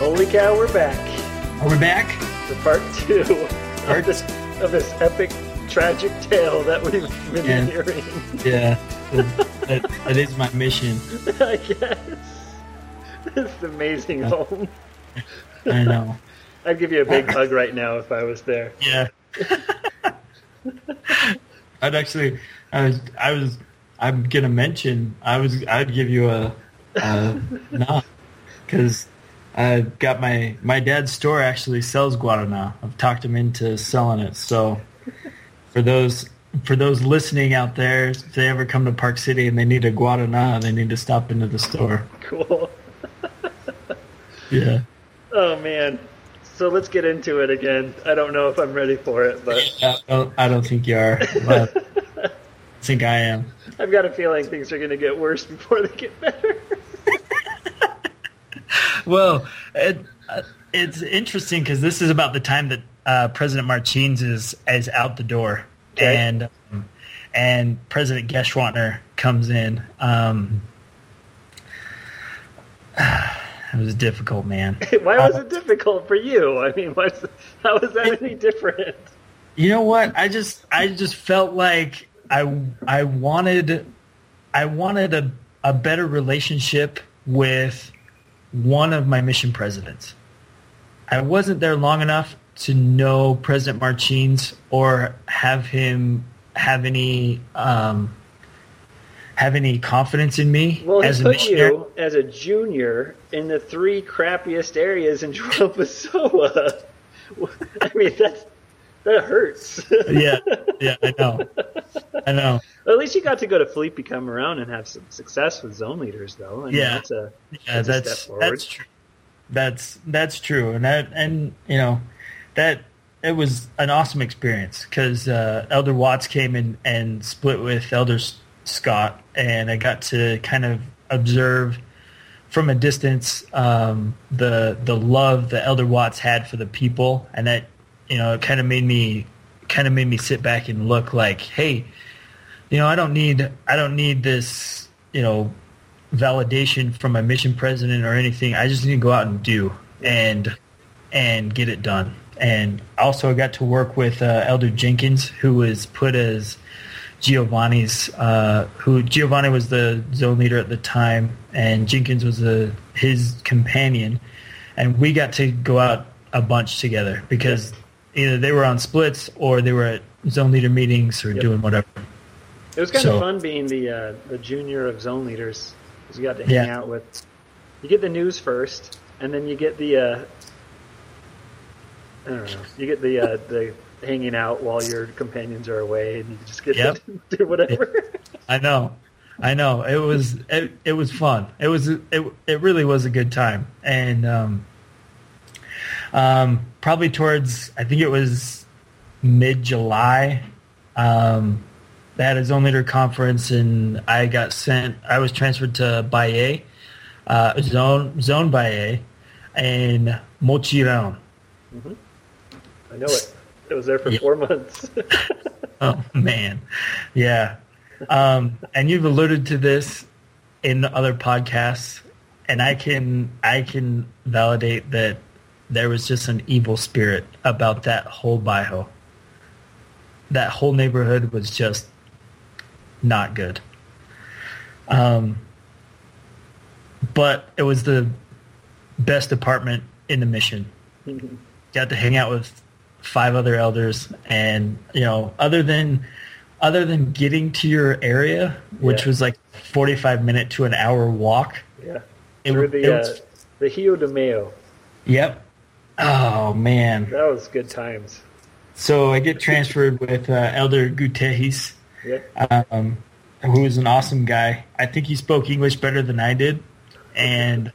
Holy cow, we're back Are we back? for part two Part- of this of this epic tragic tale that we've been Yeah. hearing. Yeah. that, that is my mission. I guess. This amazing home. I know. I'd give you a big hug right now if I was there. Yeah. I'd actually, I was, I was, I'm gonna mention, I was, I'd give you a, a nod because I got my my dad's store actually sells guarana. I've talked him into selling it. So for those for those listening out there, if they ever come to Park City and they need a guarana, they need to stop into the store. Cool. Yeah. Oh man. So let's get into it again. I don't know if I'm ready for it, but I don't, I don't think you are, but I think I am. I've got a feeling things are going to get worse before they get better. Well, it, uh, it's interesting because this is about the time that uh, President Martins is is out the door, and um, and President Geschwantner comes in. Um, it was difficult, man. Why was it difficult for you? I mean, what's, how is that any different? You know what? I just I just felt like I I wanted I wanted a a better relationship with one of my mission presidents. I wasn't there long enough to know President Martins or have him have any um, have any confidence in me Well, he as a put missionary. you as a junior in the three crappiest areas in Pessoa. I mean, that's that hurts. yeah, yeah, I know, I know. At least you got to go to Felipe come around and have some success with zone leaders, though. I mean, Yeah. that's a Yeah, That's that's step forward. that's true. That's that's true, and that and you know that it was an awesome experience because uh, Elder Watts came in and split with Elder Scott, and I got to kind of observe from a distance um, the the love that Elder Watts had for the people, and that you know it kind of made me kind of made me sit back and look like, hey, you know, I don't need I don't need this, you know, validation from my mission president or anything. I just need to go out and do and and get it done. And also, I got to work with uh, Elder Jenkins, who was put as Giovanni's. Uh, who Giovanni was the zone leader at the time, and Jenkins was the his companion. And we got to go out a bunch together because either they were on splits or they were at zone leader meetings or Yep. doing whatever. It was kind So- of fun being the uh, the junior of zone leaders because you got to hang Yeah. out with. You get the news first, and then you get the. Uh, I don't know. You get the uh, the hanging out while your companions are away, and you just get Yep. to do whatever. I know, I know. It was it, it was fun. It was it it really was a good time, and um, um, probably towards I think it was mid July. Um, they had a zone leader conference, and I got sent. I was transferred to Baye, uh, zone zone Baye, and Mochirão. I know it. It was there for Yeah. four months. Oh man, yeah. Um, and you've alluded to this in other podcasts, and I can I can validate that there was just an evil spirit about that whole Baiho. That whole neighborhood was just not good. Um, but it was the best apartment in the mission got to hang out with five other elders and you know other than other than getting to your area which Yeah. was like 45 minute to an hour walk yeah. it, Through it the uh, the Rio de Mayo. yep oh man That was good times. so i get transferred with uh, elder gutehis Yeah. um, who was an awesome guy i think he spoke english better than i did and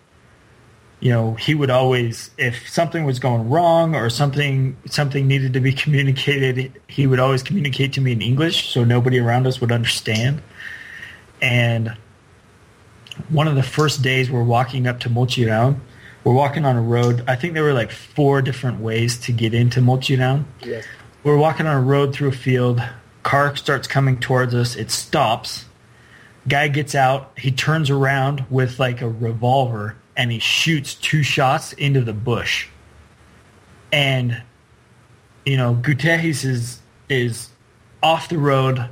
you know he would always if something was going wrong or something something needed to be communicated he would always communicate to me in english so nobody around us would understand and one of the first days we're walking up to Mochirão, we're walking on a road i think there were like four different ways to get into Mochirão Yeah. we're walking on a road through a field. Car starts coming towards us. It stops. Guy gets out. He turns around with like a revolver and he shoots two shots into the bush. And you know, Gutierrez is is off the road,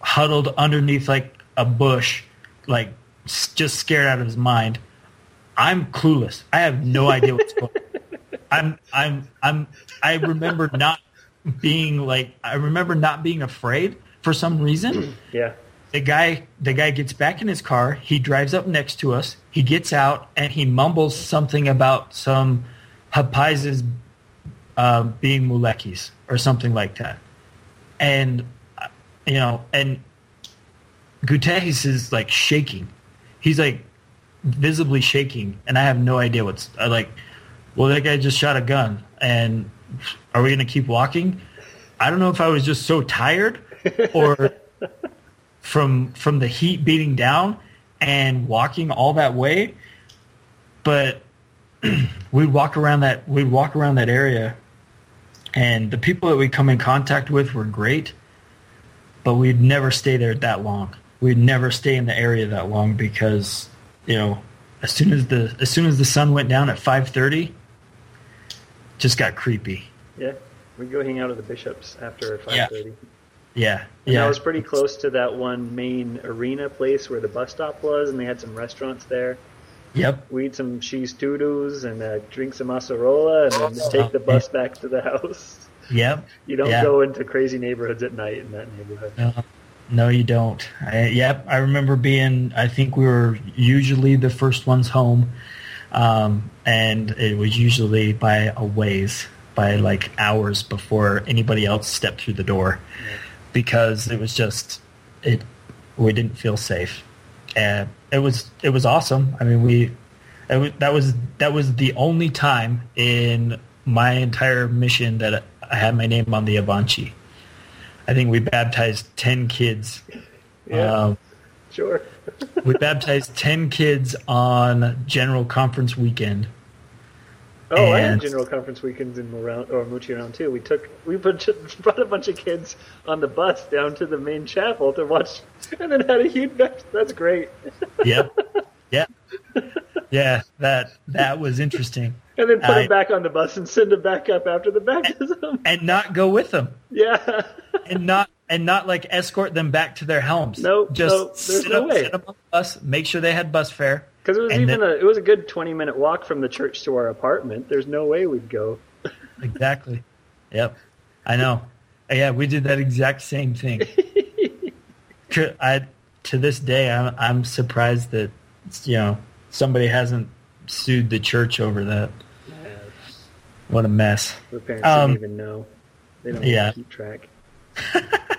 huddled underneath like a bush, like just scared out of his mind. I'm clueless. I have no idea what's going. on. I'm I'm I'm I remember not being like I remember not being afraid for some reason. Yeah. The guy the guy gets back in his car, he drives up next to us, he gets out and he mumbles something about some Hapaises uh, being mulekis or something like that. And uh, you know, and Guterres is like shaking. He's like visibly shaking, and I have no idea what's I like. Well, that guy just shot a gun, and are we going to keep walking? I don't know if I was just so tired, or from from the heat beating down and walking all that way. But we'd walk around that we'd walk around that area, and the people that we come in contact with were great, but we'd never stay there that long. We'd never stay in the area that long because you know as soon as the as soon as the sun went down at five thirty, just got creepy. Yeah. We go hang out at the bishops after five Yeah. thirty. Yeah, And yeah, I was pretty close to that one main arena place where the bus stop was, and they had some restaurants there. Yep. We eat some cheese doodles and uh, drink some acerola, and then take the bus back to the house. Yep. You don't Yeah. go into crazy neighborhoods at night in that neighborhood. No, no, you don't. I, yep, I remember being. I think we were usually the first ones home, um, and it was usually by a ways, by like hours before anybody else stepped through the door, because it was just it. We didn't feel safe, and it was it was awesome. I mean, we it was, that was that was the only time in my entire mission that I had my name on the Avanci. I think we baptized ten kids. Yeah. Um, Sure. we baptized ten kids on General Conference weekend. Oh, I had general conference weekends in Moran or Moochie around too. We took we put, brought a bunch of kids on the bus down to the main chapel to watch, and then had a huge. bapt- That's great. Yep. yeah. Yeah. That that was interesting. And then put I- them back on the bus and send them back up after the baptism. And not go with them. yeah. And not and not like escort them back to their homes. Nope, Just nope, there's no up, way. sit them on the bus, make sure they had bus fare. Because it was even then- a it was a good twenty minute walk from the church to our apartment. There's no way we'd go. Exactly. Yep. I know. Yeah, we did that exact same thing. I to this day I'm I'm surprised that you know somebody hasn't sued the church over that. What a mess. The parents Um, didn't even know. They don't yeah. keep track.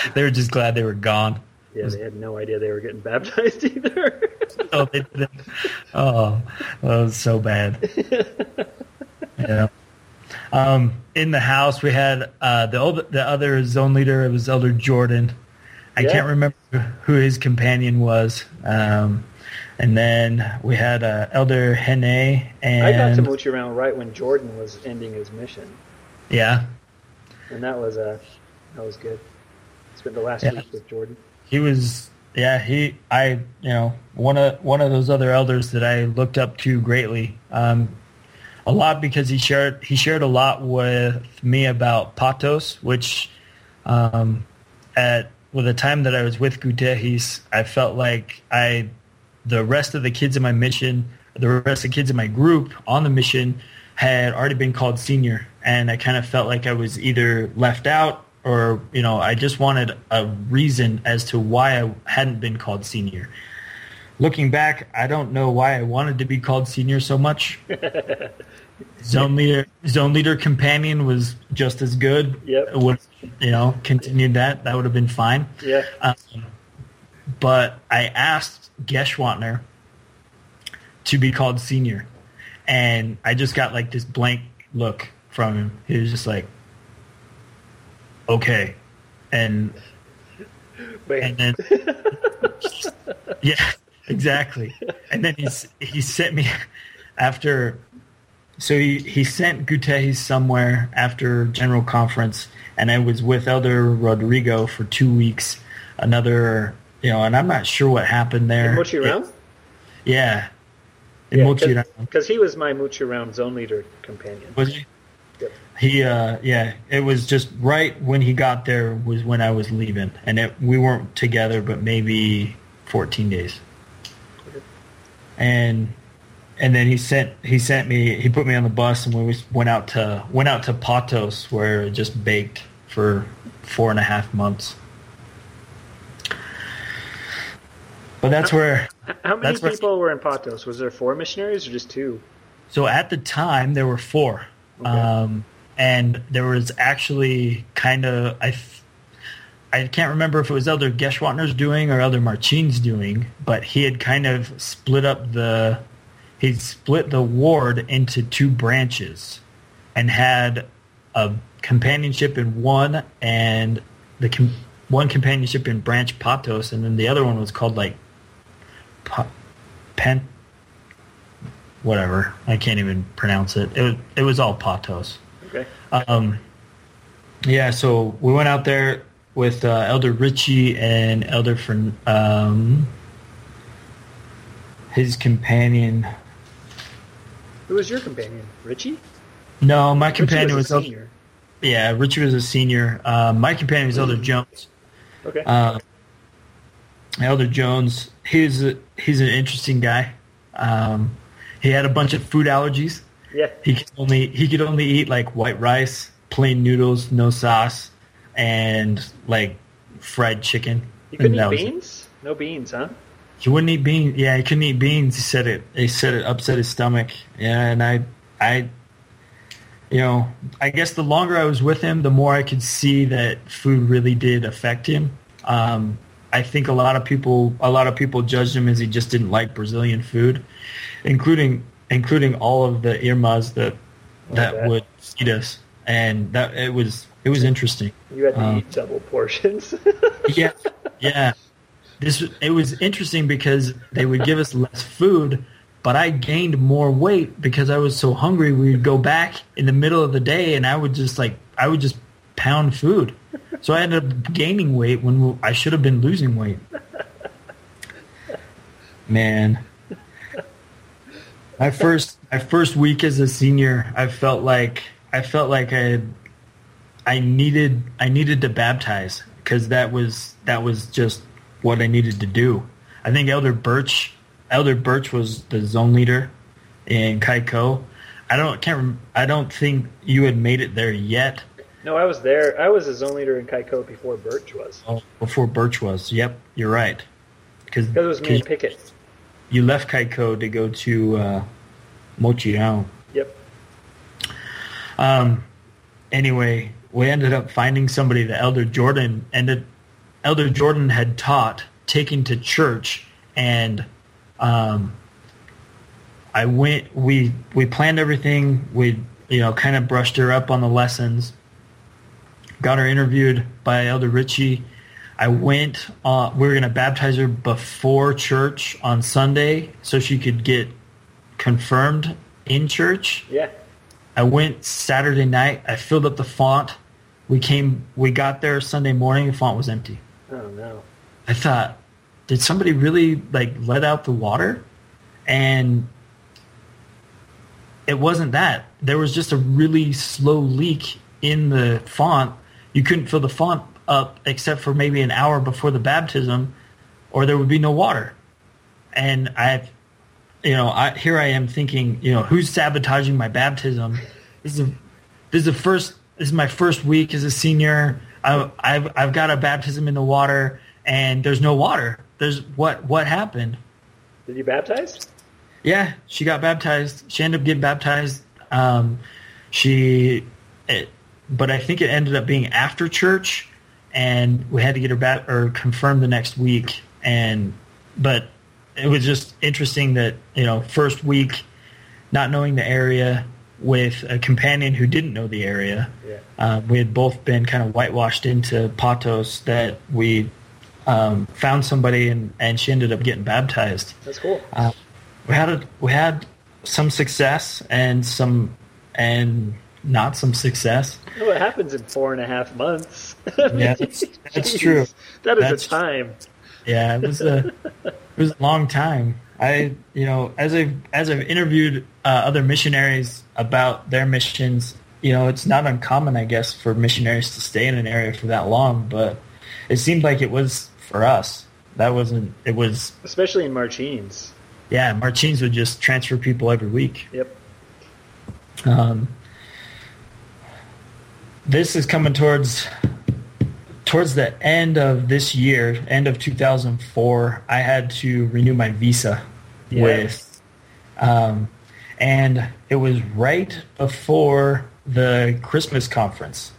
They were just glad they were gone. Yeah, they had no idea they were getting baptized either. Oh, they didn't. Oh, that was so bad. Yeah. Um, in the house, we had uh, the old, the other zone leader. It was Elder Jordan. I Yeah. can't remember who his companion was. Um, and then we had uh, Elder Hene and I got to mooch around right when Jordan was ending his mission, yeah, and that was uh, that was good. Spent the last Yeah. week with Jordan. he was yeah he i you know one of one of those other elders that i looked up to greatly um a lot because he shared he shared a lot with me about patos which um at with the time that i was with gutehis i felt like i the rest of the kids in my mission the rest of the kids in my group on the mission had already been called senior and i kind of felt like i was either left out or you know i just wanted a reason as to why i hadn't been called senior. Looking back i don't know why i wanted to be called senior so much. Zone leader zone leader companion was just as good. Yep. would you know continued that that would have been fine. Yeah, um, but I asked Geschwantner to be called senior, and I just got like this blank look from him. He was just like, "Okay," and and then yeah, exactly. And then he's he sent me after. So he, he sent Guterres somewhere after general conference, and I was with Elder Rodrigo for two weeks. Another, you know, and I'm not sure what happened there. mooch around. Yeah, in Mochiran. because he was my Mochi around zone leader companion. Was he? Yep. He, uh, yeah, it was just right when he got there was when I was leaving, and it, we weren't together, but maybe 14 days. And and then he sent he sent me he put me on the bus, and we went out to went out to Patos where it just baked for four and a half months. But that's where How many That's where- people were in Patos? Was there four missionaries or just two? So at the time, there were four, Okay. um, and there was actually kind of I, I can't remember if it was Elder Geschwantner's doing or Elder Marcin's doing, but he had kind of split up the he split the ward into two branches, and had a companionship in one and the com- one companionship in Branch Patos, and then the other one was called like pa- whatever. I can't even pronounce it. It was, it was all Patos. Okay. Um, yeah, so we went out there with uh, Elder Richie and Elder Fern, um, his companion. Who was your companion? Richie? No, my Richie companion was was, a Elder, yeah, Richie was a senior. Um, my companion was Elder Jones. Okay. Uh, Elder Jones, he's a, he's an interesting guy. Um, he had a bunch of food allergies. Yeah. He could only he could only eat like white rice, plain noodles, no sauce, and like fried chicken. You couldn't eat it. beans? No beans, huh? He wouldn't eat beans. Yeah, he couldn't eat beans. He said it. He said it upset his stomach. Yeah, and I, I, you know, I guess the longer I was with him, the more I could see that food really did affect him. Um, I think a lot of people, a lot of people judged him as he just didn't like Brazilian food, including including all of the irmas that that bet. would feed us, and that it was it was interesting You had to Um, eat double portions. yeah, yeah. This it was interesting because they would give us less food, but I gained more weight because I was so hungry. We'd go back in the middle of the day, and I would just like I would just pound food. So I ended up gaining weight when I should have been losing weight. Man, my first my first week as a senior, I felt like I felt like I I needed I needed to baptize because that was that was just what I needed to do. I think Elder Birch Elder Birch was the zone leader in Caicó. I don't can't I don't think you had made it there yet. No, I was there. I was a zone leader in Caicó before Birch was. Oh, before Birch was. Yep, you're right. Because it was me and Pickett. you left Caicó to go to uh, Mochirao. Yep. Um, anyway, we ended up finding somebody that Elder Jordan ended. Elder Jordan had taught taking to church, and um, I went. We we planned everything. We you know kind of brushed her up on the lessons. Got her interviewed by Elder Ritchie. I went. Uh, we were going to baptize her before church on Sunday, so she could get confirmed in church. Yeah. I went Saturday night. I filled up the font. We came. We got there Sunday morning. The font was empty. Oh no. I thought, did somebody really like let out the water? And it wasn't that. There was just a really slow leak in the font. You couldn't fill the font up except for maybe an hour before the baptism, or there would be no water. And I, you know, I here I am thinking, you know, who's sabotaging my baptism? This is a, this is the first. This is my first week as a senior. I, I've I've got a baptism in the water, and there's no water. There's what what happened? Did you baptize? Yeah, she got baptized. She ended up getting baptized. Um, she, it, but I think it ended up being after church, and we had to get her back or confirmed the next week. And but it was just interesting that you know first week, not knowing the area with a companion who didn't know the area. Yeah. Uh, we had both been kind of whitewashed into Patos that we um, found somebody and, and she ended up getting baptized That's cool. uh, we had a, we had some success and some and not some success. Well, it happens in four and a half months. Yeah, that's, that's true. That is That's- a time. Yeah, it was a it was a long time. I you know as I as I've interviewed uh, other missionaries about their missions, you know it's not uncommon I guess for missionaries to stay in an area for that long, but it seemed like it was for us. That wasn't. It was Especially in Martines. yeah. Martins would just transfer people every week. Yep. Um, this is coming towards towards the end of this year, end of 2004. I had to renew my visa Yeah. with, um, and it was right before the Christmas conference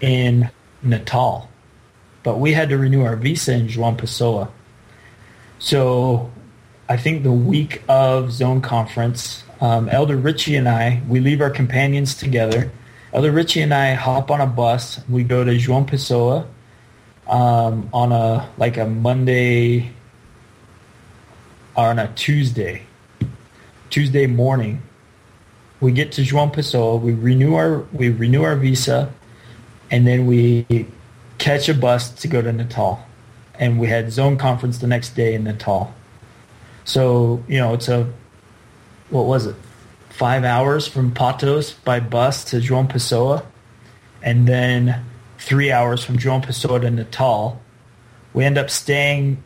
in Natal, but we had to renew our visa in João Pessoa. So I think the week of zone conference, um, Elder Richie and I, we leave our companions together. Elder Richie and I hop on a bus. We go to João Pessoa um, on a like a Monday or on a Tuesday, Tuesday morning. We get to João Pessoa. We renew our we renew our visa, and then we catch a bus to go to Natal. And we had zone conference the next day in Natal. So, you know, it's a, what was it? Five hours from Patos by bus to João Pessoa. And then three hours from João Pessoa to Natal. We end up staying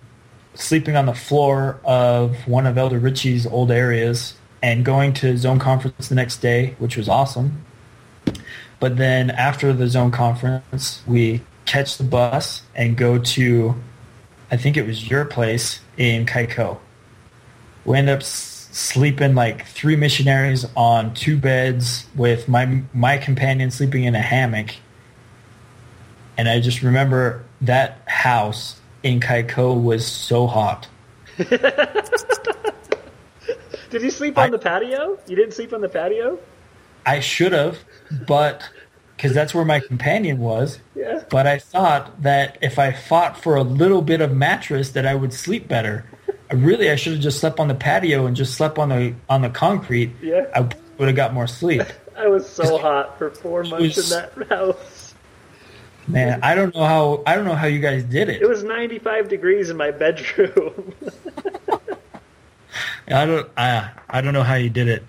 sleeping on the floor of one of Elder Ritchie's old areas and going to zone conference the next day, which was awesome. But then after the zone conference, we catch the bus and go to, I think it was your place in Caicó. We end up sleeping like three missionaries on two beds with my my companion sleeping in a hammock. And I just remember that house in Caicó was so hot. Did you sleep on I- the patio? You didn't sleep on the patio? I should have, but because that's where my companion was. Yeah. But I thought that if I fought for a little bit of mattress, that I would sleep better. Really, I should have just slept on the patio and just slept on the on the concrete. Yeah. I would have got more sleep. I was so hot for four months was- in that house. Man, I don't know how I don't know how you guys did it. It was 95 degrees in my bedroom. I don't I I don't know how you did it.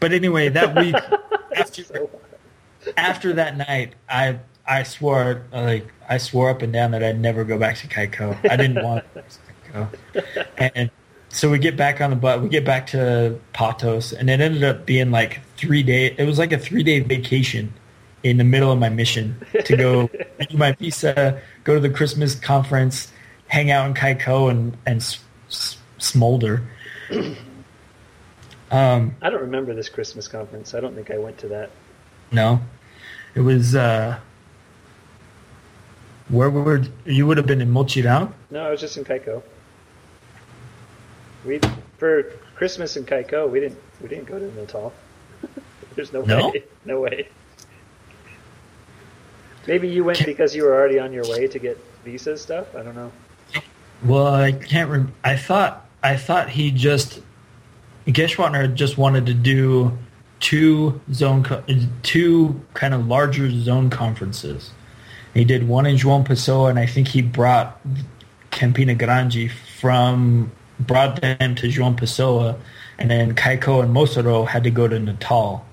But anyway, that week after so after that night, I I swore like I swore up and down that I'd never go back to Caicó. I didn't want to go back to Caicó. And so we get back on the bus. We get back to Patos, and it ended up being like three day. It was like a three day vacation in the middle of my mission to go do my visa, go to the Christmas conference, hang out in Caicó, and and s- s- smolder. Um, I don't remember this Christmas conference. I don't think I went to that. No, it was. uh Where were you? Would have been in Mochirang. No, I was just in Caicó. We for Christmas in Caicó, we didn't we didn't go to Natal. There's no, No? way. No way. Maybe you went because you were already on your way to get visa stuff. I don't know. Well, I can't. Rem- I thought. I thought he just. Geschwantner just wanted to do two zone, co- two kind of larger zone conferences. He did one in João Pessoa, and I think he brought Campina Grande from brought them to João Pessoa, and then Caicó and Mossoró had to go to Natal.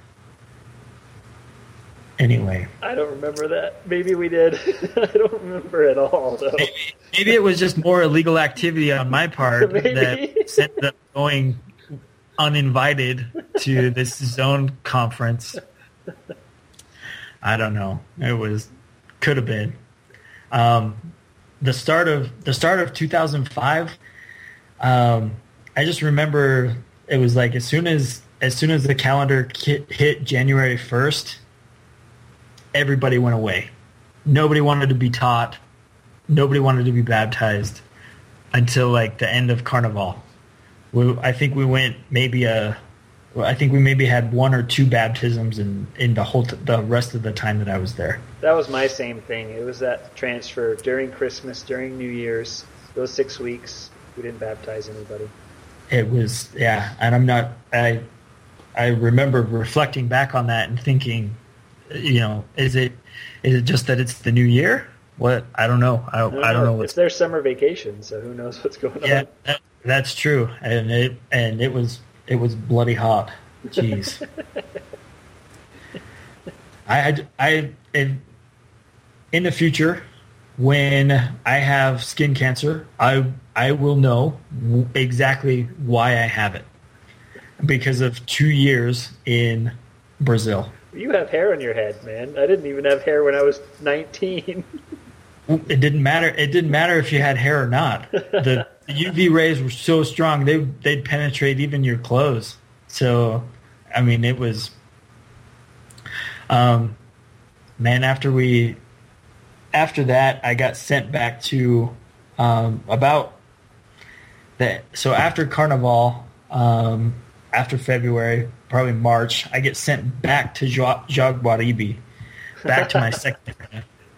Anyway, I don't remember that. Maybe we did. I don't remember at all though. maybe, maybe it was just more illegal activity on my part that ended up going uninvited to this zone conference. I don't know. It was could have been. Um, the start of the start of 2005. Um, I just remember it was like as soon as as soon as the calendar hit, January 1st, everybody went away. Nobody wanted to be taught. Nobody wanted to be baptized until like the end of Carnival. We, I think we went maybe a. I think we maybe had one or two baptisms in, in the whole t- the rest of the time that I was there. That was my same thing. It was that transfer during Christmas, during New Year's, those six weeks. We didn't baptize anybody. It was yeah, and I'm not. I I remember reflecting back on that and thinking, you know, is it is it just that it's the new year? What I don't know. I, I don't know what's It's their summer vacation, so who knows what's going yeah. on. That, that's true, and it and it was it was bloody hot. Jeez. I had I in, in the future when I have skin cancer, I I will know w- exactly why I have it because of two years in Brazil. You have hair on your head, man. I didn't even have hair when I was 19. It didn't matter. It didn't matter if you had hair or not. The, the UV rays were so strong they they'd penetrate even your clothes. So, I mean, it was. Um, man, after we, after that, I got sent back to, um, about. That so after Carnival, um, after February, probably March, I get sent back to Ja- Jaguaribe, back to my second.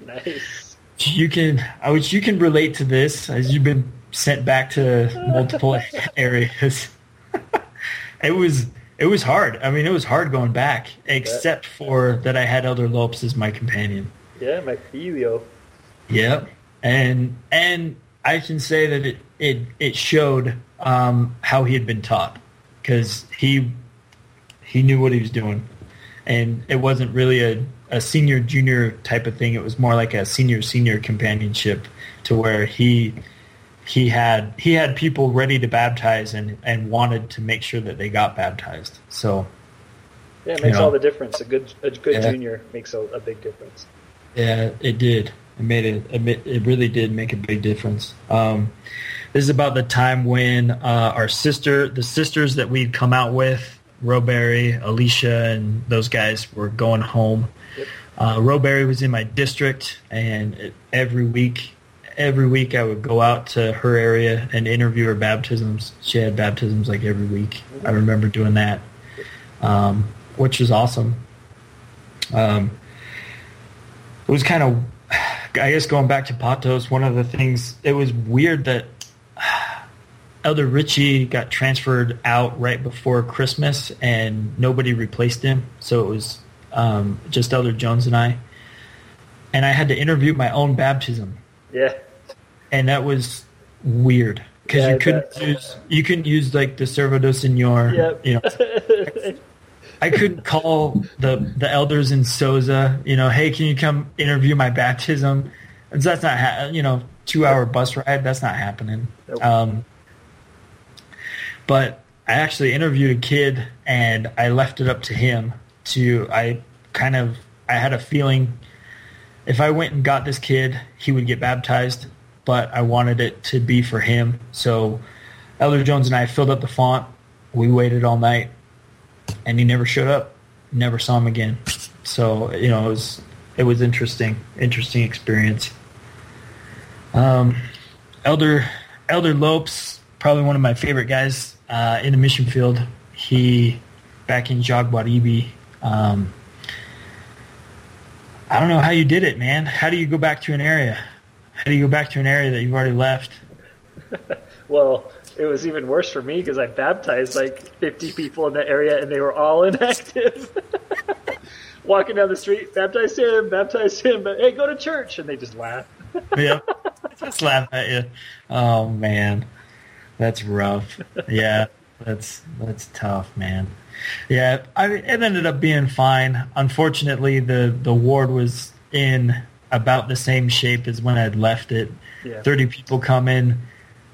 nice. You can, I which you can relate to this as you've been sent back to multiple areas. it was it was hard. I mean, it was hard going back, except for that I had Elder Lopes as my companion. Yeah, my filio. Yep, and and I can say that it it it showed um, how he had been taught because he he knew what he was doing, and it wasn't really a a senior junior type of thing. It was more like a senior senior companionship to where he he had he had people ready to baptize and and wanted to make sure that they got baptized. So Yeah, it makes You know. all the difference. A good a good Yeah. junior makes a, a big difference. Yeah, it did. It made it. It, really did make a big difference. Um, this is about the time when uh, our sister, the sisters that we'd come out with, Roberry, Alicia, and those guys were going home. Yep. Uh, Roberry was in my district, and it, every week, every week I would go out to her area and interview her baptisms. She had baptisms like every week. I remember doing that, um, which was awesome. Um, it was kind of I guess going back to Patos, one of the things it was weird that Elder Richie got transferred out right before Christmas and nobody replaced him. So it was um, just Elder Jones and I. And I had to interview my own baptism. Yeah. And that was weird because Yeah, you couldn't bet. use you couldn't use like the Servo do Senor. Yep. You know, I couldn't call the the elders in Sousa, you know, hey, can you come interview my baptism? And That's not, ha- you know, two hour bus ride. That's not happening. Nope. Um, but I actually interviewed a kid, and I left it up to him to. I kind of I had a feeling if I went and got this kid, he would get baptized, but I wanted it to be for him. So Elder Jones and I filled up the font. We waited all night and he never showed up. Never saw him again. So you know, it was it was interesting, interesting experience. Um, Elder Elder Lopes, probably one of my favorite guys uh, in the mission field. He back in Jaguaribe. Um, I don't know how you did it, man. How do you go back to an area? How do you go back to an area that you've already left? Well, it was even worse for me because I baptized like 50 people in the area and they were all inactive. Walking down the street, baptized him, baptized him, but hey, go to church, and they just laugh. yeah, just laugh at you. Oh man, that's rough. Yeah, that's that's tough, man. Yeah, I mean, it ended up being fine. Unfortunately, the the ward was in about the same shape as when I'd left it. Yeah. Thirty people come in.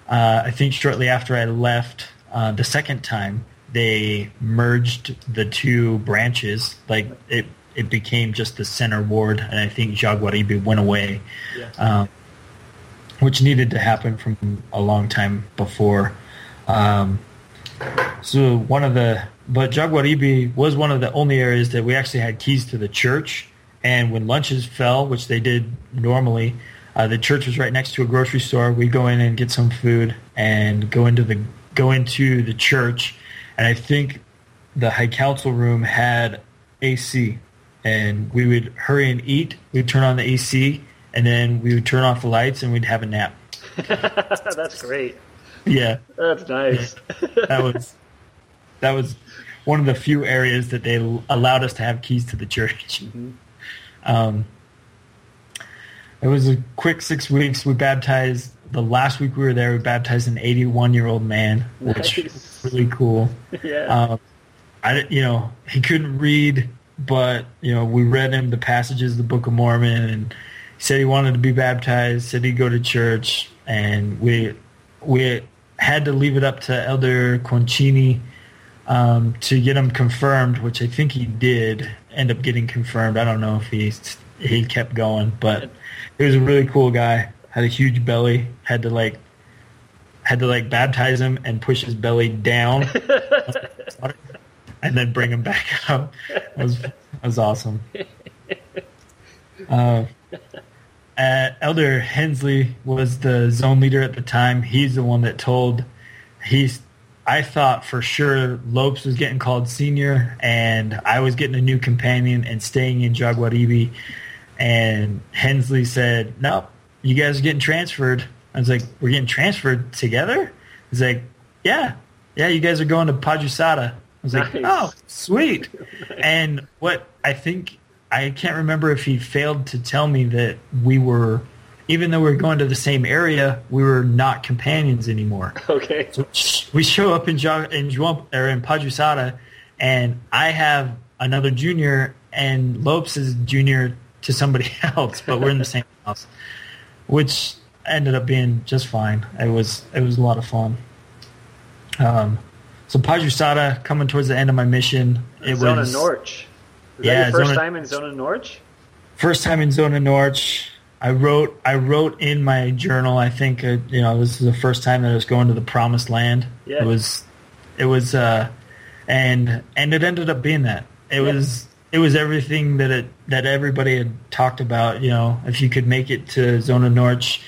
Uh, I think shortly after I left uh, the second time, they merged the two branches. Like it, it became just the center ward, and I think Jaguaribe went away um, which needed to happen from a long time before. Um, so one of the, but Jaguaribe was one of the only areas that we actually had keys to the church. And when lunches fell, which they did normally, uh, the church was right next to a grocery store. We'd go in and get some food and go into the go into the church. And I think the high council room had AC, and we would hurry and eat. We'd turn on the AC, and then we would turn off the lights, and we'd have a nap. That's great. Yeah, That's nice. that was that was one of the few areas that they allowed us to have keys to the church. Um, it was a quick six weeks. We baptized the last week we were there. We baptized an 81 year old man, which Nice. was really cool. yeah. Um, I, you know, he couldn't read, but you know, we read him the passages of the Book of Mormon, and he said he wanted to be baptized. Said he'd go to church, and we we had to leave it up to Elder Concini um, to get him confirmed, which I think he did end up getting confirmed. I don't know if he he kept going, but he was a really cool guy. Had a huge belly. Had to like had to like baptize him and push his belly down and then bring him back up. That was that was awesome. Uh, uh, Elder Hensley was the zone leader at the time. He's the one that told. He's. I thought for sure Lopes was getting called senior, and I was getting a new companion and staying in Jaguaribe. And Hensley said, "No, you guys are getting transferred." I was like, "We're getting transferred together?" He's like, "Yeah, yeah, you guys are going to Pajusada." I was like, "Oh, sweet." And what I think I can't remember if he failed to tell me that we were, even though we were going to the same area, we were not companions anymore. okay. So we show up in jo- in Juan, or in Pajusada, and I have another junior, and Lopes is junior to somebody else, but we're in the same house. Which ended up being just fine. It was it was a lot of fun. Um, so Pajuçara coming towards the end of my mission. It Zona was Norch. Was Yeah, that your first Zona- time in Zona Norch? first time in Zona Norch. I wrote I wrote in my journal. I think uh, you know this is the first time that I was going to the promised land. Yeah. It was it was uh, and and it ended up being that. It Yeah. was it was everything that it that everybody had talked about. You know, if you could make it to Zona Norch,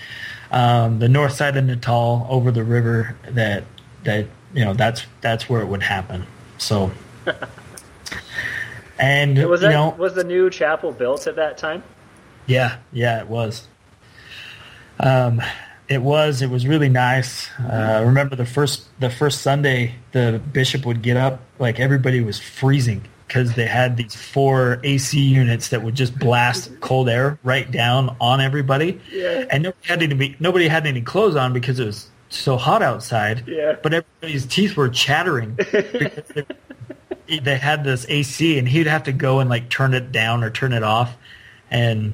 um, the north side of Natal over the river, that that you know that's that's where it would happen. So. And Was you know, was the new chapel built at that time? yeah, yeah, it was. Um, it was. It was really nice. Uh, I remember the first the first Sunday, the bishop would get up, like everybody was freezing because they had these four AC units that would just blast cold air right down on everybody, Yeah. and nobody had any nobody had any clothes on because it was so hot outside. Yeah. But everybody's teeth were chattering because they, they had this AC, and he'd have to go and like turn it down or turn it off, and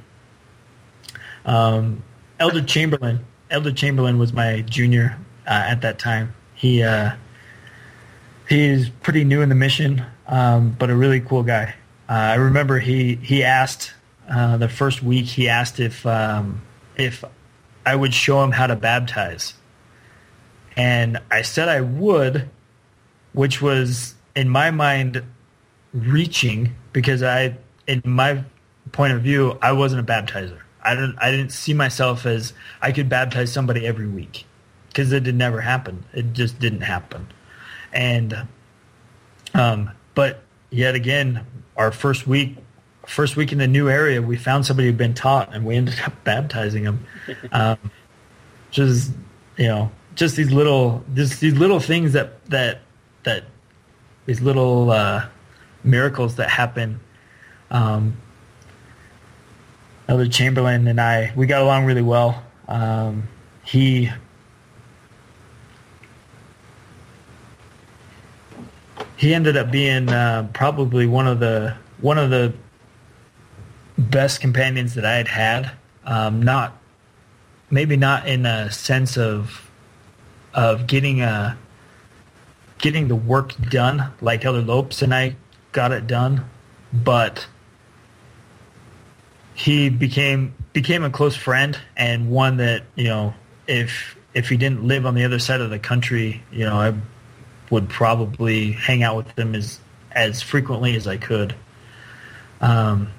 um, Elder Chamberlain. Elder Chamberlain was my junior uh, at that time. He uh, he's pretty new in the mission, um, but a really cool guy. Uh, I remember he he asked uh, the first week. He asked if um, if I would show him how to baptize, and I said I would, which was in my mind reaching because I, in my point of view, I wasn't a baptizer. I didn't. I didn't see myself as I could baptize somebody every week because it had never happen. It just didn't happen. And, um, but yet again, our first week, first week in the new area, we found somebody who'd been taught, and we ended up baptizing him. Um, just you know, just these little, just these little things that that that these little uh, miracles that happen. Um, Elder Chamberlain and I, we got along really well. Um, he he ended up being uh, probably one of the one of the best companions that I had had. Um, not maybe not in a sense of of getting a getting the work done like Elder Lopes and I got it done, but he became became a close friend and one that you know if if he didn't live on the other side of the country, you know, I would probably hang out with them as as frequently as I could. Um,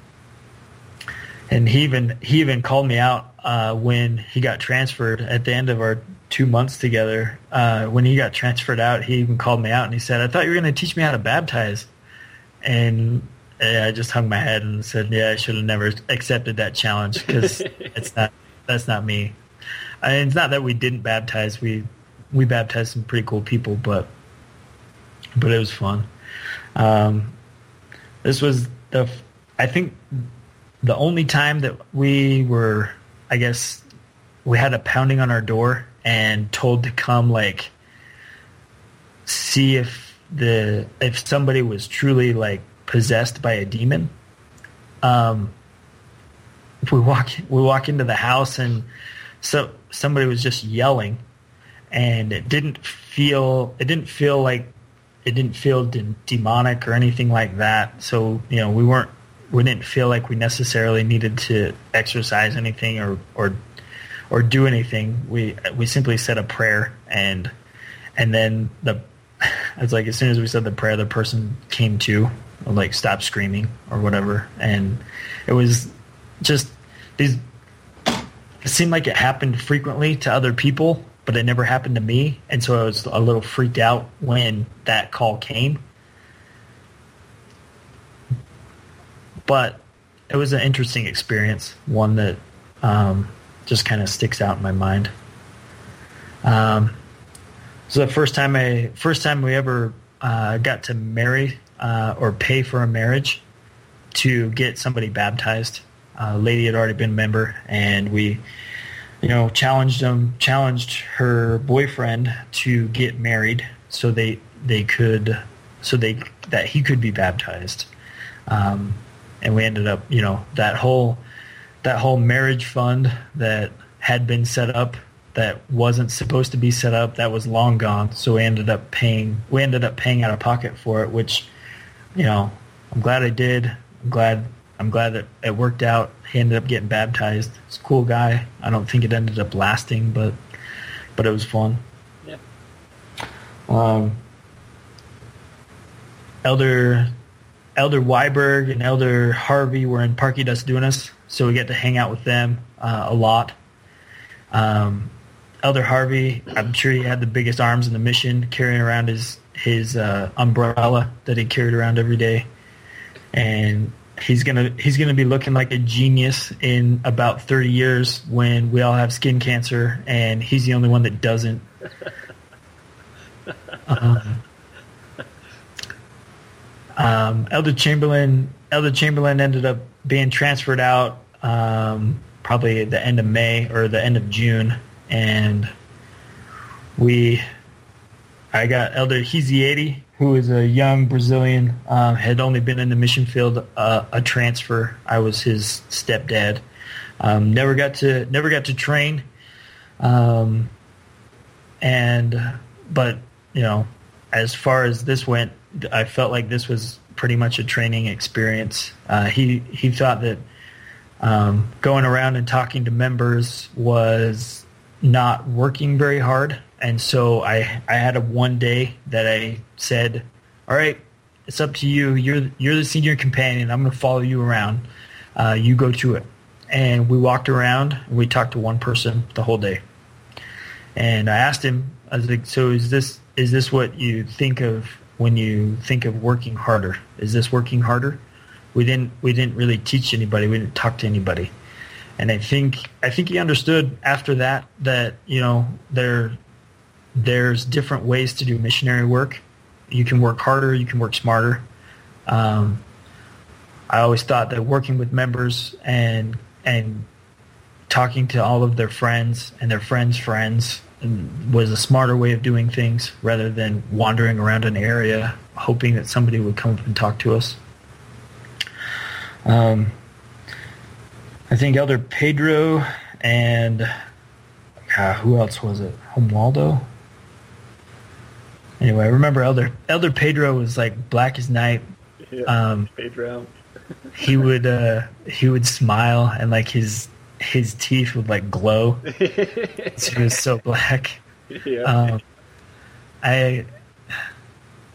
and he even he even called me out uh, when he got transferred at the end of our two months together. Uh, when he got transferred out, he even called me out and he said, "I thought you were going to teach me how to baptize." And uh, I just hung my head and said, "Yeah, I should have never accepted that challenge because it's not that's not me." And it's not that we didn't baptize; we we baptized some pretty cool people, but but it was fun. Um, this was the I think the only time that we were, I guess, we had a pounding on our door and told to come like see if the if somebody was truly like possessed by a demon. Um, we walk we walk into the house and so somebody was just yelling, and it didn't feel it didn't feel like it didn't feel de- demonic or anything like that. So you know we weren't we didn't feel like we necessarily needed to exercise anything or or or do anything. We we simply said a prayer and and then the it's like as soon as we said the prayer, the person came to like stopped screaming or whatever, and it was just these. It seemed like it happened frequently to other people, but it never happened to me, and so I was a little freaked out when that call came. But it was an interesting experience, one that um, just kind of sticks out in my mind. Um, so the first time I first time we ever uh, got to marry uh, or pay for a marriage to get somebody baptized. A lady had already been a member, and we, you know, challenged them, challenged her boyfriend to get married so they they could so they that he could be baptized. Um, and we ended up, you know, that whole that whole marriage fund that had been set up that wasn't supposed to be set up that was long gone. So we ended up paying we ended up paying out of pocket for it, which you know I'm glad I did. I'm glad I'm glad that it worked out. He ended up getting baptized. He's a cool guy. I don't think it ended up lasting, but but it was fun. Yeah. Um, Elder Elder Weiberg and Elder Harvey were in Parque das Dunas, so we get to hang out with them uh, a lot. Um, Elder Harvey, I'm sure he had the biggest arms in the mission, carrying around his his uh, umbrella that he carried around every day, and he's gonna he's gonna be looking like a genius in about 30 years when we all have skin cancer, and he's the only one that doesn't. Um, um, Elder Chamberlain Elder Chamberlain ended up being transferred out um, probably at the end of May or the end of June, and we I got Elder Hizieti, who is a young Brazilian, um, had only been in the mission field uh, a transfer. I was his stepdad. Um, never got to never got to train, um, and but you know, as far as this went, I felt like this was pretty much a training experience. Uh, he he thought that um, going around and talking to members was not working very hard, and so I I had a one day that I said, "All right, it's up to you. You're you're the senior companion. I'm going to follow you around. Uh, you go to it." And we walked around and we talked to one person the whole day. And I asked him, I was like, "So is this is this what you think of when you think of working harder? Is this working harder?" We didn't we didn't really teach anybody. We didn't talk to anybody. And I think I think he understood after that that you know there there's different ways to do missionary work. You can work harder. You can work smarter. Um, I always thought that working with members and and talking to all of their friends and their friends' friends was a smarter way of doing things rather than wandering around an area hoping that somebody would come up and talk to us. Um, I think Elder Pedro and uh, who else was it? Romualdo. Anyway, I remember Elder Elder Pedro was like black as night. Yeah. Um, Pedro. he would uh, he would smile and like his his teeth would like glow. he was so black. yeah. Um, I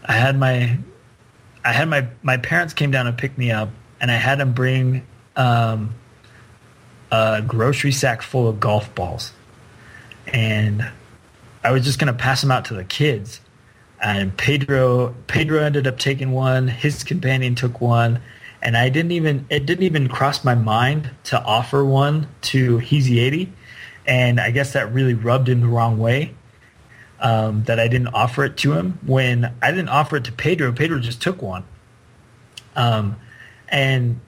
I had my I had my my parents came down and picked me up, and I had them bring um, a grocery sack full of golf balls, and I was just gonna pass them out to the kids. And Pedro Pedro ended up taking one. His companion took one, and I didn't even it didn't even cross my mind to offer one to Hizieti, and I guess that really rubbed him the wrong way. Um, that I didn't offer it to him when I didn't offer it to Pedro. Pedro just took one. Um, and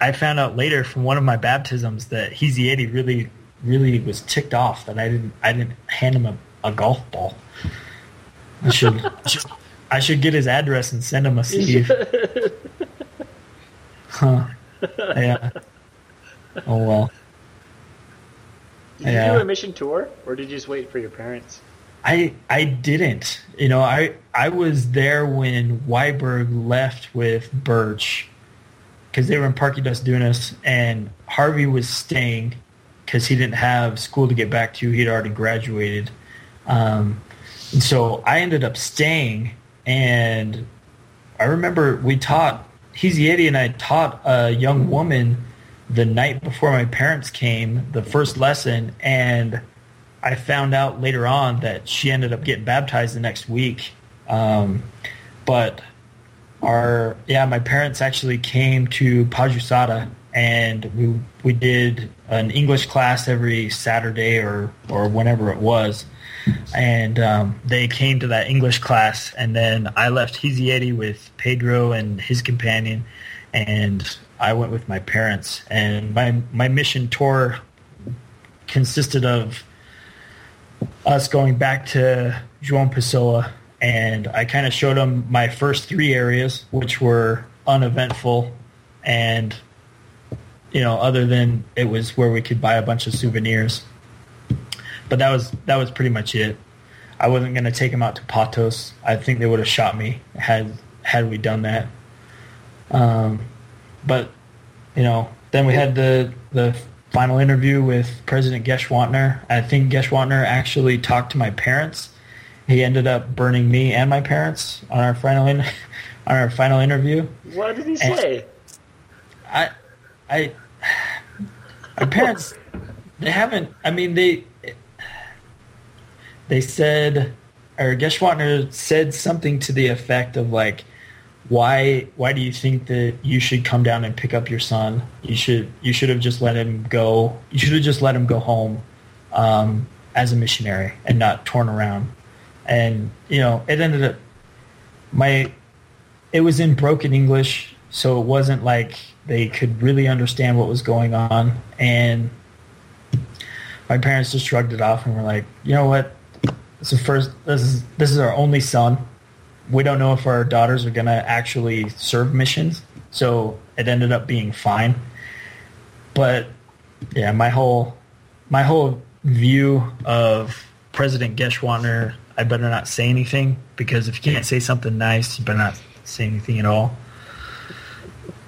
I found out later from one of my baptisms that Hizieti really, really was ticked off that I didn't, I didn't hand him a, a golf ball. I should, I should, get his address and send him a sleeve. Huh. Yeah. Oh well. Did you do a mission tour, or did you just wait for your parents? I I didn't. You know, I I was there when Weiberg left with Birch because they were in Parque das Dunas, and Harvey was staying because he didn't have school to get back to. He'd already graduated, um, and so I ended up staying. And I remember we taught Hizieti and I taught a young woman the night before my parents came the first lesson, and I found out later on that she ended up getting baptized the next week. Um, but our yeah, my parents actually came to Pajuçara and we we did an English class every Saturday or or whenever it was. And um, they came to that English class, and then I left Hizieti with Pedro and his companion, and I went with my parents. And my my mission tour consisted of us going back to João Pessoa, and I kind of showed them my first three areas, which were uneventful, and you know, other than it was where we could buy a bunch of souvenirs. But that was that was pretty much it. I wasn't gonna take him out to Patos. I think they would have shot me had had we done that. Um, but you know, then we had the the final interview with President Geschwantner. I think Geschwantner actually talked to my parents. He ended up burning me and my parents on our final in, on our final interview. What did he And- say? I, I, my parents, they haven't. I mean, they, they said, or Geschwantner said something to the effect of like, why, why do you think that you should come down and pick up your son? You should, you should have just let him go. You should have just let him go home, um, as a missionary and not torn around. And you know, it ended up my it was in broken English, so it wasn't like they could really understand what was going on. And my parents just shrugged it off and were like, "You know what? This is first. This is this is our only son. We don't know if our daughters are gonna actually serve missions, so it ended up being fine." But yeah, my whole my whole view of President Geschwantner, I better not say anything because if you can't say something nice, you better not say anything at all.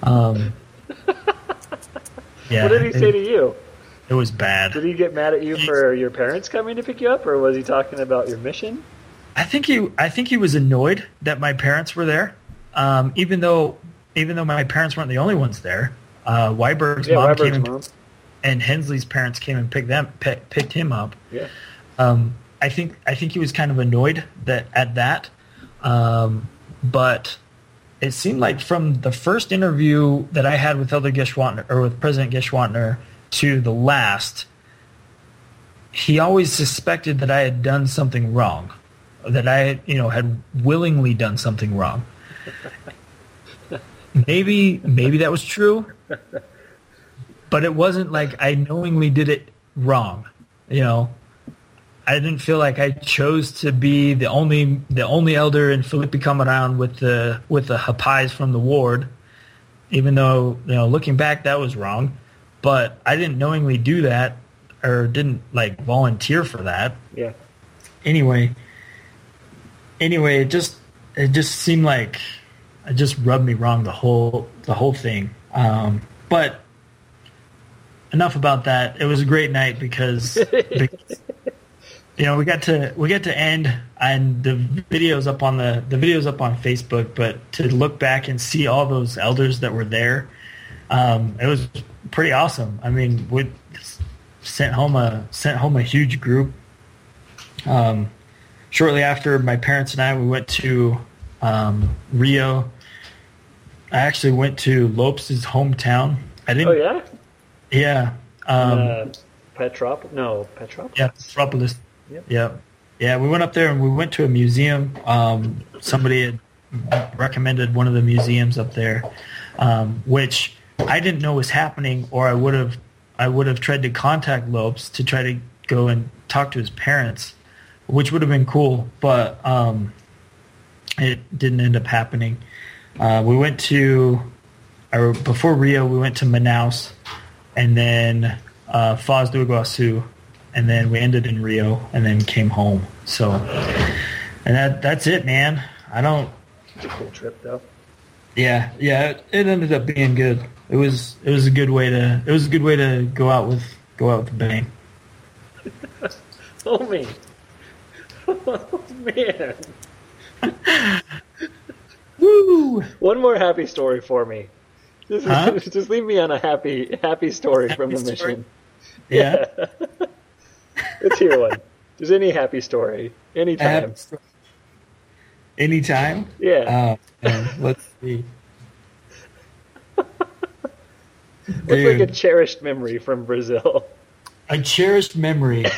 Um, yeah, what did he say it, to you? It was bad. Did he get mad at you for your parents coming to pick you up, or was he talking about your mission? I think he I think he was annoyed that my parents were there, um, even though even though my parents weren't the only ones there. Uh, Weiberg's Yeah, mom Weiberg's came and, mom. and Hensley's parents came and picked them pi- picked him up. Yeah. Um, I think I think he was kind of annoyed that at that, um, but it seemed like from the first interview that I had with Elder Geschwantner or with President Geschwantner to the last, he always suspected that I had done something wrong, that I you know had willingly done something wrong. maybe maybe that was true, but it wasn't like I knowingly did it wrong. You know, I didn't feel like I chose to be the only the only elder in Felipe Camarão with the with the hapais from the ward, even though you know looking back that was wrong, but I didn't knowingly do that or didn't like volunteer for that. Yeah. Anyway, anyway, it just it just seemed like it just rubbed me wrong the whole the whole thing. Um, but enough about that. It was a great night because, because you know we got to we got to end and the videos up on the the videos up on Facebook, but to look back and see all those elders that were there, um, it was pretty awesome. I mean, we sent home a sent home a huge group. Um, shortly after my parents and I, we went to um, Rio. I actually went to Lopes' hometown. I didn't. Oh yeah. Yeah. Um, uh, Petrop? No, Petrop. yeah, Petropolis. Yep. Yeah. Yeah, we went up there and we went to a museum. Um, somebody had recommended one of the museums up there, um, which I didn't know was happening, or I would have I would have tried to contact Lopes to try to go and talk to his parents, which would have been cool, but um, it didn't end up happening. Uh, we went to, or before Rio, we went to Manaus, and then uh, Foz do Iguaçu, and then we ended in Rio, and then came home. So, and that that's it, man. I don't. It's a cool trip though. Yeah, yeah. It, it ended up being good. It was it was a good way to it was a good way to go out with go out with a bang. Oh me. Oh man. Woo! One more happy story for me. Just, Huh? just leave me on a happy happy story from the story? mission. Yeah. Let's hear one. Just any happy story. Anytime. have- Anytime. Yeah. Uh, uh, let's see. What's like a cherished memory from Brazil? a cherished memory.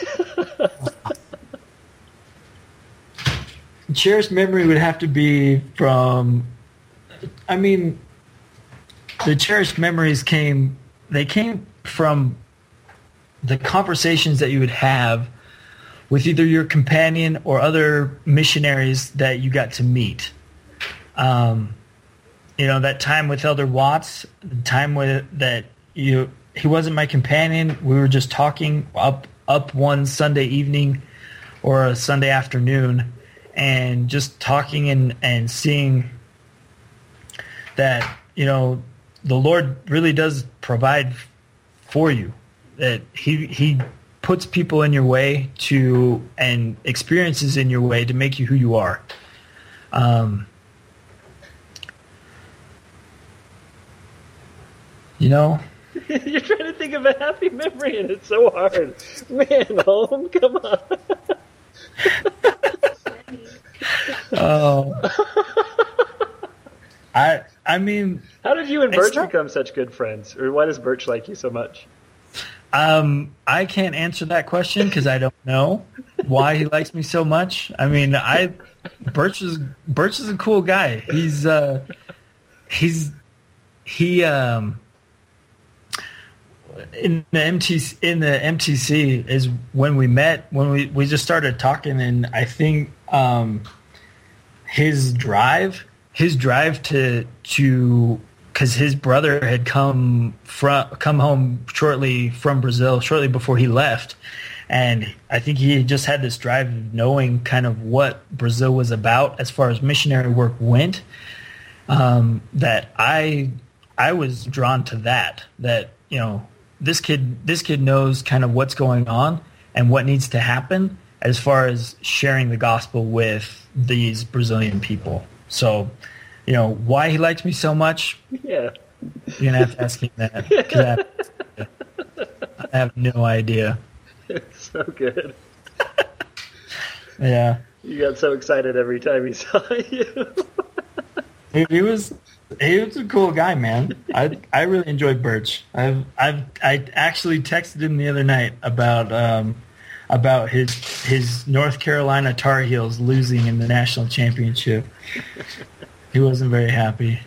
cherished memory would have to be from. I mean, the cherished memories came. They came from the conversations that you would have with either your companion or other missionaries that you got to meet. Um, you know that time with Elder Watts, the time with that you he wasn't my companion. We were just talking up up one Sunday evening or a Sunday afternoon and just talking and, and seeing that, you know, the Lord really does provide for you. That he he puts people in your way to and experiences in your way to make you who you are. Um, you know, You're trying to think of a happy memory, and it's so hard. Man, Holm, come on. oh, I I mean, How did you and Birch not- become such good friends? Or why does Birch like you so much? Um, I can't answer that question because I don't know why he likes me so much. I mean, I Birch is Birch is a cool guy. He's uh, he's he um in the MTC in the MTC is when we met when we we just started talking and I think um his drive his drive to to because his brother had come from come home shortly from Brazil shortly before he left, and I think he just had this drive of knowing kind of what Brazil was about as far as missionary work went. Um, that I I was drawn to that. That you know this kid this kid knows kind of what's going on and what needs to happen as far as sharing the gospel with these Brazilian people. So, you know, why he likes me so much, Yeah. you're gonna have to ask him that. I, have, I have no idea. It's so good. Yeah, You got so excited every time he saw you. he, he was he was a cool guy, man. I I really enjoyed Birch. I've I've I actually texted him the other night about um about his his North Carolina Tar Heels losing in the national championship. He wasn't very happy.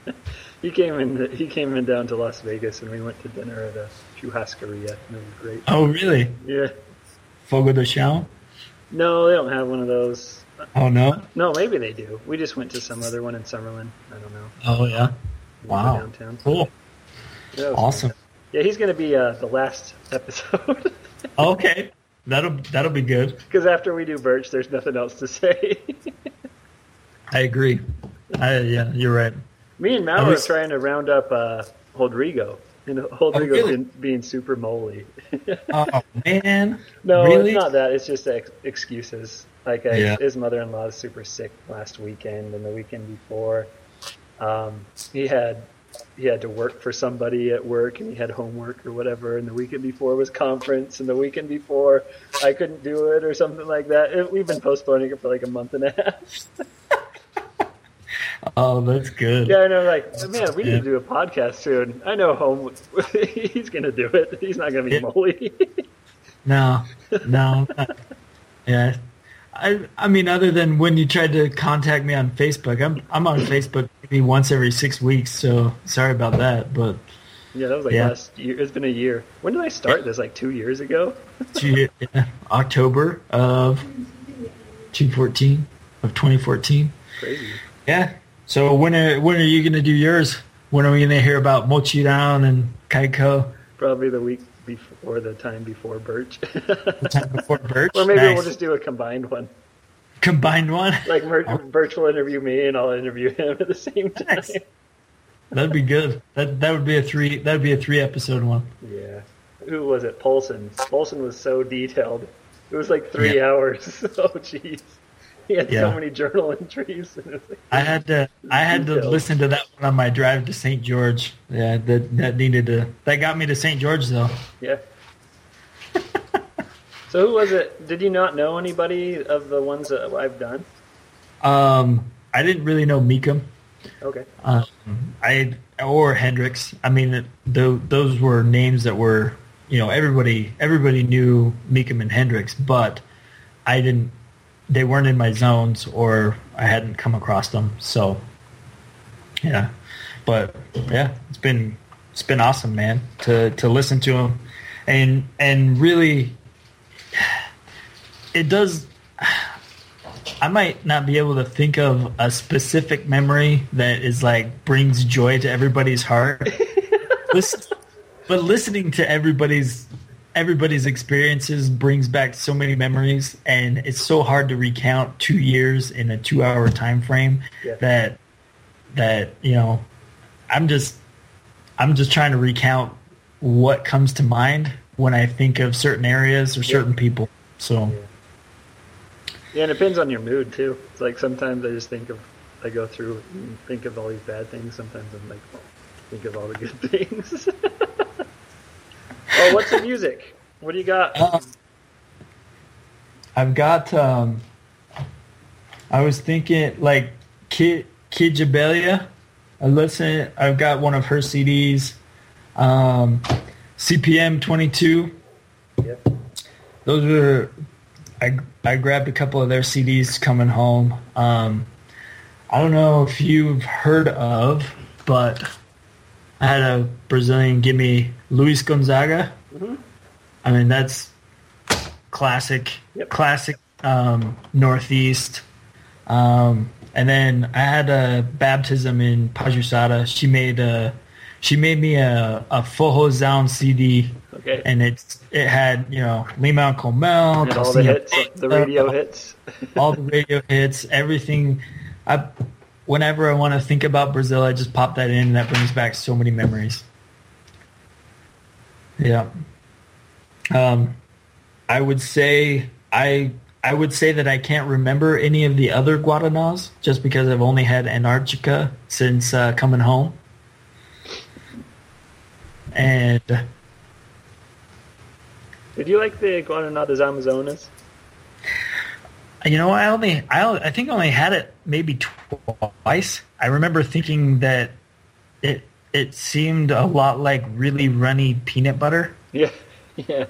he came in. He came in down to Las Vegas, and we went to dinner at a churrascaria. And it was great. Oh, really? Yeah. Fogo de Chão? No, they don't have one of those. Oh no. No, maybe they do. We just went to some other one in Summerlin. I don't know. Oh yeah. We Wow. Downtown. Cool. Yeah, Awesome. fun. Yeah, he's going to be uh, the last episode. Okay. That'll that'll be good. Because after we do Birch, there's nothing else to say. I agree. I yeah, you're right. Me and Mal was- are trying to round up uh, Rodrigo. And Rodrigo's really? been, being super moly. Oh man. No, really? it's not that. It's just ex- excuses. Like uh, Yeah. his mother-in-law is super sick last weekend, and the weekend before, um, he had he had to work for somebody at work, and he had homework or whatever. And the weekend before was conference, and the weekend before I couldn't do it or something like that. And we've been postponing it for like a month and a half. Oh, that's good. yeah, I know. Like, man, we need to do a podcast soon. I know home. he's gonna do it. He's not gonna be Yeah. moly. No, no. yeah. I I mean, other than when you tried to contact me on Facebook, I'm I'm on Facebook maybe once every six weeks. So sorry about that, but yeah, that was like Yeah. last year. It's been a year. When did I start this? Like two years ago. gee, yeah, October of 2014 of 2014. Crazy. Yeah. So when are when are you gonna do yours? When are we gonna hear about Mossoró and Caicó? Probably the week before the time before Birch. The time before Birch? or maybe Nice. we'll just do a combined one. combined one. Like Mer- Birch will interview me and I'll interview him at the same time. Nice. That'd be good. That that would be a three. That'd be a three episode one. Yeah. Who was it? Polson. Polson was so detailed. It was like three Yeah. hours. oh jeez. He had so Yeah. many journal entries. And it was like, I had to. I had to listen to that one on my drive to St. George. Yeah, that that needed to. That got me to St. George though. yeah. so who was it? Did you not know anybody of the ones that I've done? Um, I didn't really know Meekum. Okay. Um, I or Hendrix. I mean, tho- those were names that were you know everybody everybody knew Meekum and Hendrix, but I didn't. They weren't in my zones, or I hadn't come across them. So yeah, but yeah, it's been it's been awesome, man, to to listen to them, and and really, it does. I might not be able to think of a specific memory that is like brings joy to everybody's heart. Listen, but listening to everybody's everybody's experiences brings back so many memories, and it's so hard to recount two years in a two-hour time frame Yeah. that that you know, I'm just I'm just trying to recount what comes to mind when I think of certain areas or certain people. So Yeah, and it depends on your mood too. It's like sometimes I just think of, I go through and think of all these bad things. Sometimes I'm like, think of all the good things. Oh, what's the music? What do you got? Um, I've got. Um, I was thinking like Kid Kid Abelha. I listen. I've got one of her CDs. Um, CPM twenty two. Yep. Those were. I I grabbed a couple of their CDs coming home. Um, I don't know if you've heard of, but I had a Brazilian give me Luiz Gonzaga. Mhm. I mean that's classic, Yep. classic um, Northeast. Um, and then I had a baptism in Pajuçara. She made a, she made me a a Forrozão CD, Okay. and it's it had you know Limão com Mel, And all the hits, the radio hits. all the radio hits, everything. I, whenever I want to think about Brazil, I just pop that in, and that brings back so many memories. Yeah. Um, I would say I I would say that I can't remember any of the other Guaranas just because I've only had Antarctica since uh, coming home. And Did you like the Guaraná Amazonas? You know, I only, I, I think I only had it maybe twice. I remember thinking that it, seemed a lot like really runny peanut butter, Yeah. Yeah.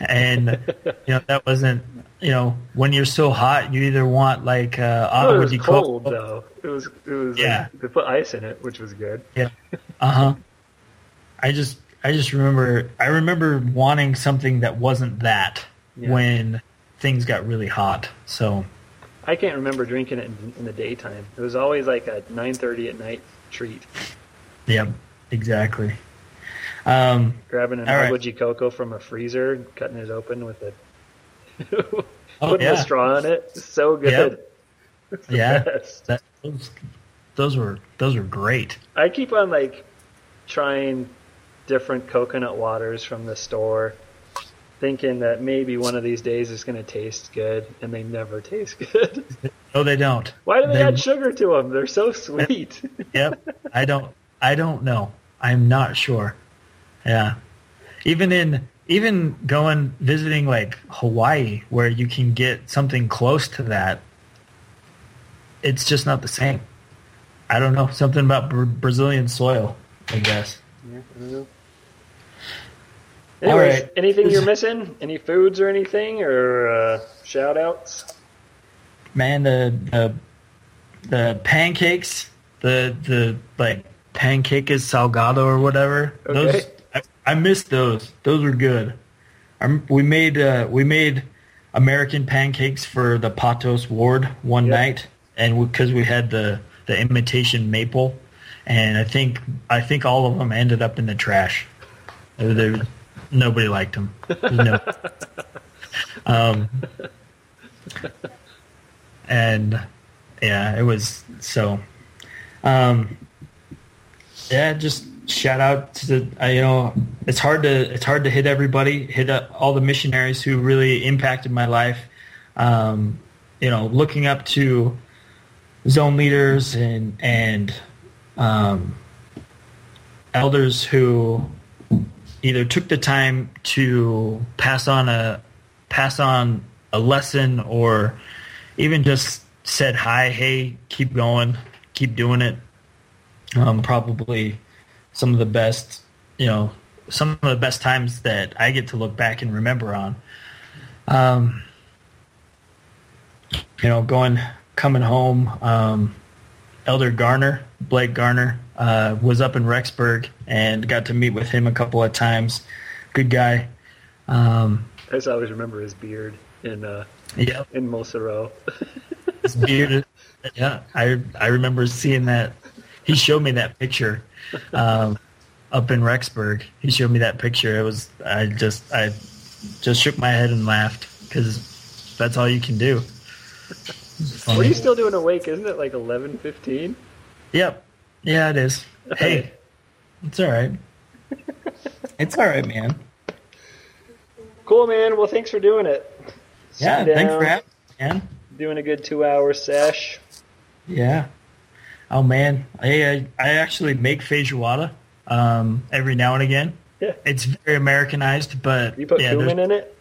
and you know that wasn't, you know, when you're so hot, you either want like uh, agua it was de cold though. It was. It was. Yeah. Like, they put ice in it, which was good. Yeah. Uh huh. I just, I just remember, I remember wanting something that wasn't that Yeah. when things got really hot. So I can't remember drinking it in, in the daytime. It was always like a 9:30 at night treat. Yeah, exactly. Um, Grabbing an right. agua de coco from a freezer, and cutting it open with it, Oh, putting yeah. a straw in it. So good. Yep. Yeah. That, those, those were those were great. I keep on like trying different coconut waters from the store, thinking that maybe one of these days it's going to taste good, and they never taste good. No, they don't. Why do they, They- add sugar to them? They're so sweet. Yep. I don't. I don't know. I'm not sure. Yeah. Even in even going visiting like Hawaii, where you can get something close to that, it's just not the same. I don't know. Something about Bra- Brazilian soil, I guess. Yeah, I don't know. All Anyways, right. anything you're missing? Any foods or anything, or uh, shout outs? Man, the the the pancakes, the the like pancake is salgado or whatever. Those I, I missed those. Those were good. i we made uh, we made American pancakes for the Patos ward one Yep. night, and because we, had the the imitation maple, and I think I think all of them ended up in the trash. They- they- nobody liked them. No. um, and yeah, it was so. Um, yeah, just shout out to the uh, you know it's hard to it's hard to hit everybody, hit up all the missionaries who really impacted my life. Um, you know, looking up to zone leaders and and um, elders who either took the time to pass on a pass on a lesson or even just said hi, hey, keep going, keep doing it. Um, probably some of the best, you know, some of the best times that I get to look back and remember on. Um, you know, going coming home, um, Elder Garner, Blake Garner, uh, was up in Rexburg and got to meet with him a couple of times. Good guy. Um, I just always remember his beard in uh, yeah, in Mossoró. his beard. Yeah, I I remember seeing that. He showed me that picture. Um, up in Rexburg. He showed me that picture. It was I just I just shook my head and laughed because that's all you can do. What are you still doing awake? Isn't it like eleven fifteen? Yep. Yeah, it is. Hey, it's all right. It's all right, man. Cool, man. Well, thanks for doing it. Yeah, Sit thanks for having me, man. Doing a good two-hour sesh. Yeah. Oh man, I I, actually make feijoada um, every now and again. Yeah. It's very Americanized, but You put yeah, cumin in it?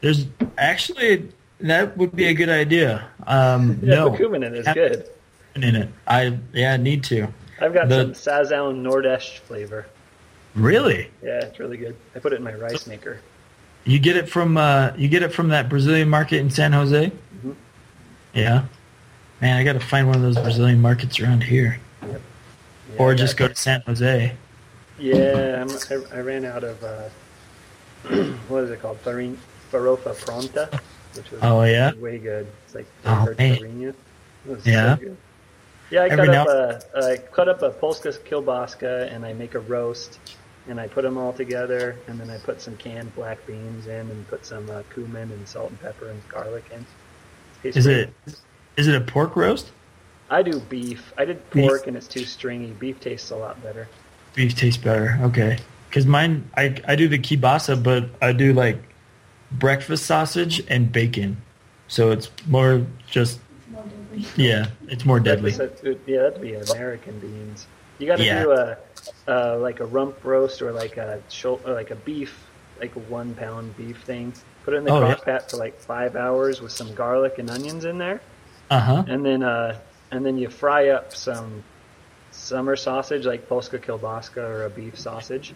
there's actually that would be a good idea. Um, Yeah, no, put cumin in it. It's good. in it. I yeah, need to. I've got The- some Sazao Nordesh flavor. Really, Yeah, it's really good. I put it in my rice maker. you get it from uh, you get it from that Brazilian market in San Jose. Mhm. Yeah, man, I got to find one of those Brazilian markets around here, Yeah, or just go to San Jose. Yeah, I'm, I, I ran out of uh, what is it called? Farin, farofa pronta, which was Oh, yeah? way good. It's like Oh, man. farinha. It was Yeah? so. Yeah, I Every cut up a I cut up a polska kielbasa and I make a roast and I put them all together and then I put some canned black beans in and put some uh, cumin and salt and pepper and garlic in. Tastes Is great. it is it a pork roast? I do beef. I did Beef? pork and it's too stringy. Beef tastes a lot better. Beef tastes better. Okay. Because mine, I, I do the kielbasa, but I do like breakfast sausage and bacon. So it's more just, More yeah, it's more deadly. Yeah, that'd be American beans. You got to Yeah. do a uh, like a rump roast or like a or like a beef, like a one pound beef thing. Put it in the Oh, yeah. crock pot for like five hours with some garlic and onions in there, Uh huh. and then uh, and then you fry up some summer sausage like polska kielbasa or a beef sausage.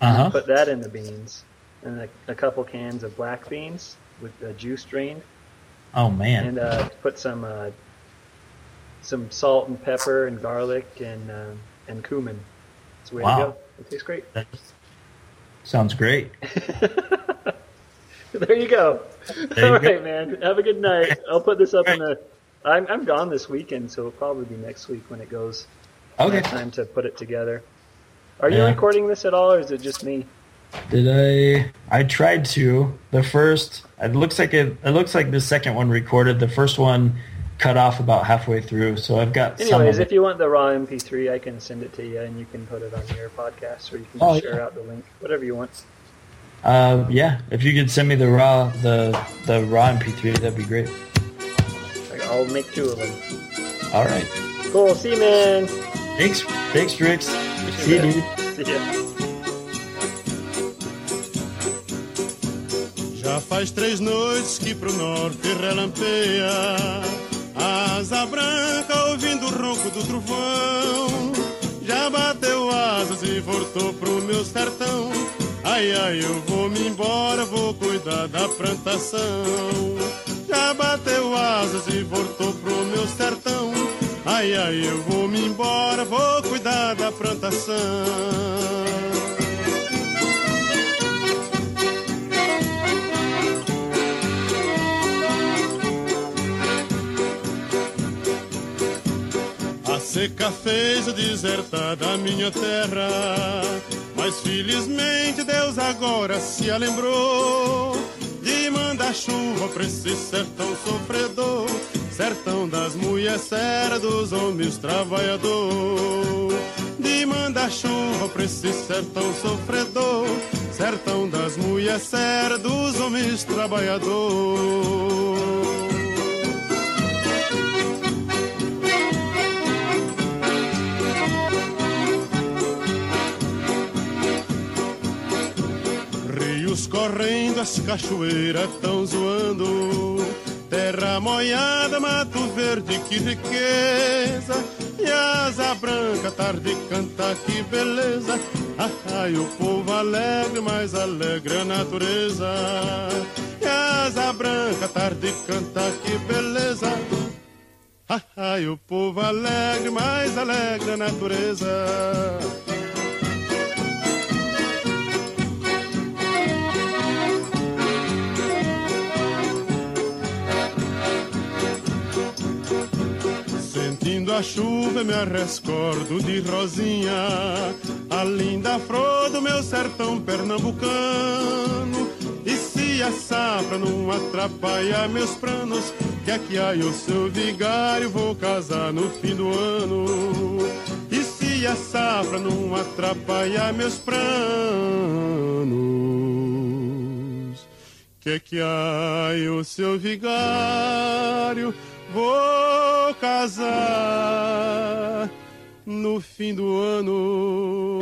Uh huh. Put that in the beans, and a, a couple cans of black beans with the juice drained. Oh man. and uh, put some uh, some salt and pepper and garlic and uh, and cumin. It's the way Wow. to go. It tastes great. That sounds great. there you go. There you All go. right, man. Have a good night. I'll put this up in the. I'm I'm gone this weekend, so it'll probably be next week when it goes. Okay. time to put it together. Are you Yeah. recording this at all, or is it just me? Did I? I tried to. The first. It looks like it. It looks like the second one recorded. The first one cut off about halfway through. So I've got some Anyways, if you want the raw MP3, I can send it to you, and you can put it on your podcast, or you can Oh, share yeah. out the link, whatever you want. Uh, yeah. If you could send me the raw the the raw MP3, that'd be great. I'll make two of them. All right. Cool. See you, man. Thanks. Thanks, Rix. See you, dude. See ya. Já faz três noites que pro norte relampeia Asa branca ouvindo o ronco do trovão Já bateu asas e voltou pro meu sertão Ai, ai, eu vou me embora, vou cuidar da plantação Já bateu asas e voltou pro meu sertão. Ai, ai, eu vou me embora, vou cuidar da plantação. A seca fez eu desertar da minha terra, mas felizmente Deus agora se a mandar chuva pra esse sertão sofredor, sertão das mulheres sérias, dos homens trabalhador. De mandar chuva pra esse sertão sofredor, sertão das mulheres sérias, dos homens trabalhador. Correndo, as cachoeiras tão zoando. Terra molhada, mato verde, que riqueza. E asa branca, tarde canta, que beleza. Ah, ai, o povo alegre, mais alegre a natureza. E asa branca, tarde canta, que beleza. Ah, ai, o povo alegre, mais alegre a natureza. Quando a chuva me rescordo de rosinha, a linda flor do meu sertão pernambucano. E se a safra não atrapalha meus planos, que aqui aí o seu vigário vou casar no fim do ano. E se a safra não atrapalha meus planos, que que aí o seu vigário vou casar no fim do ano.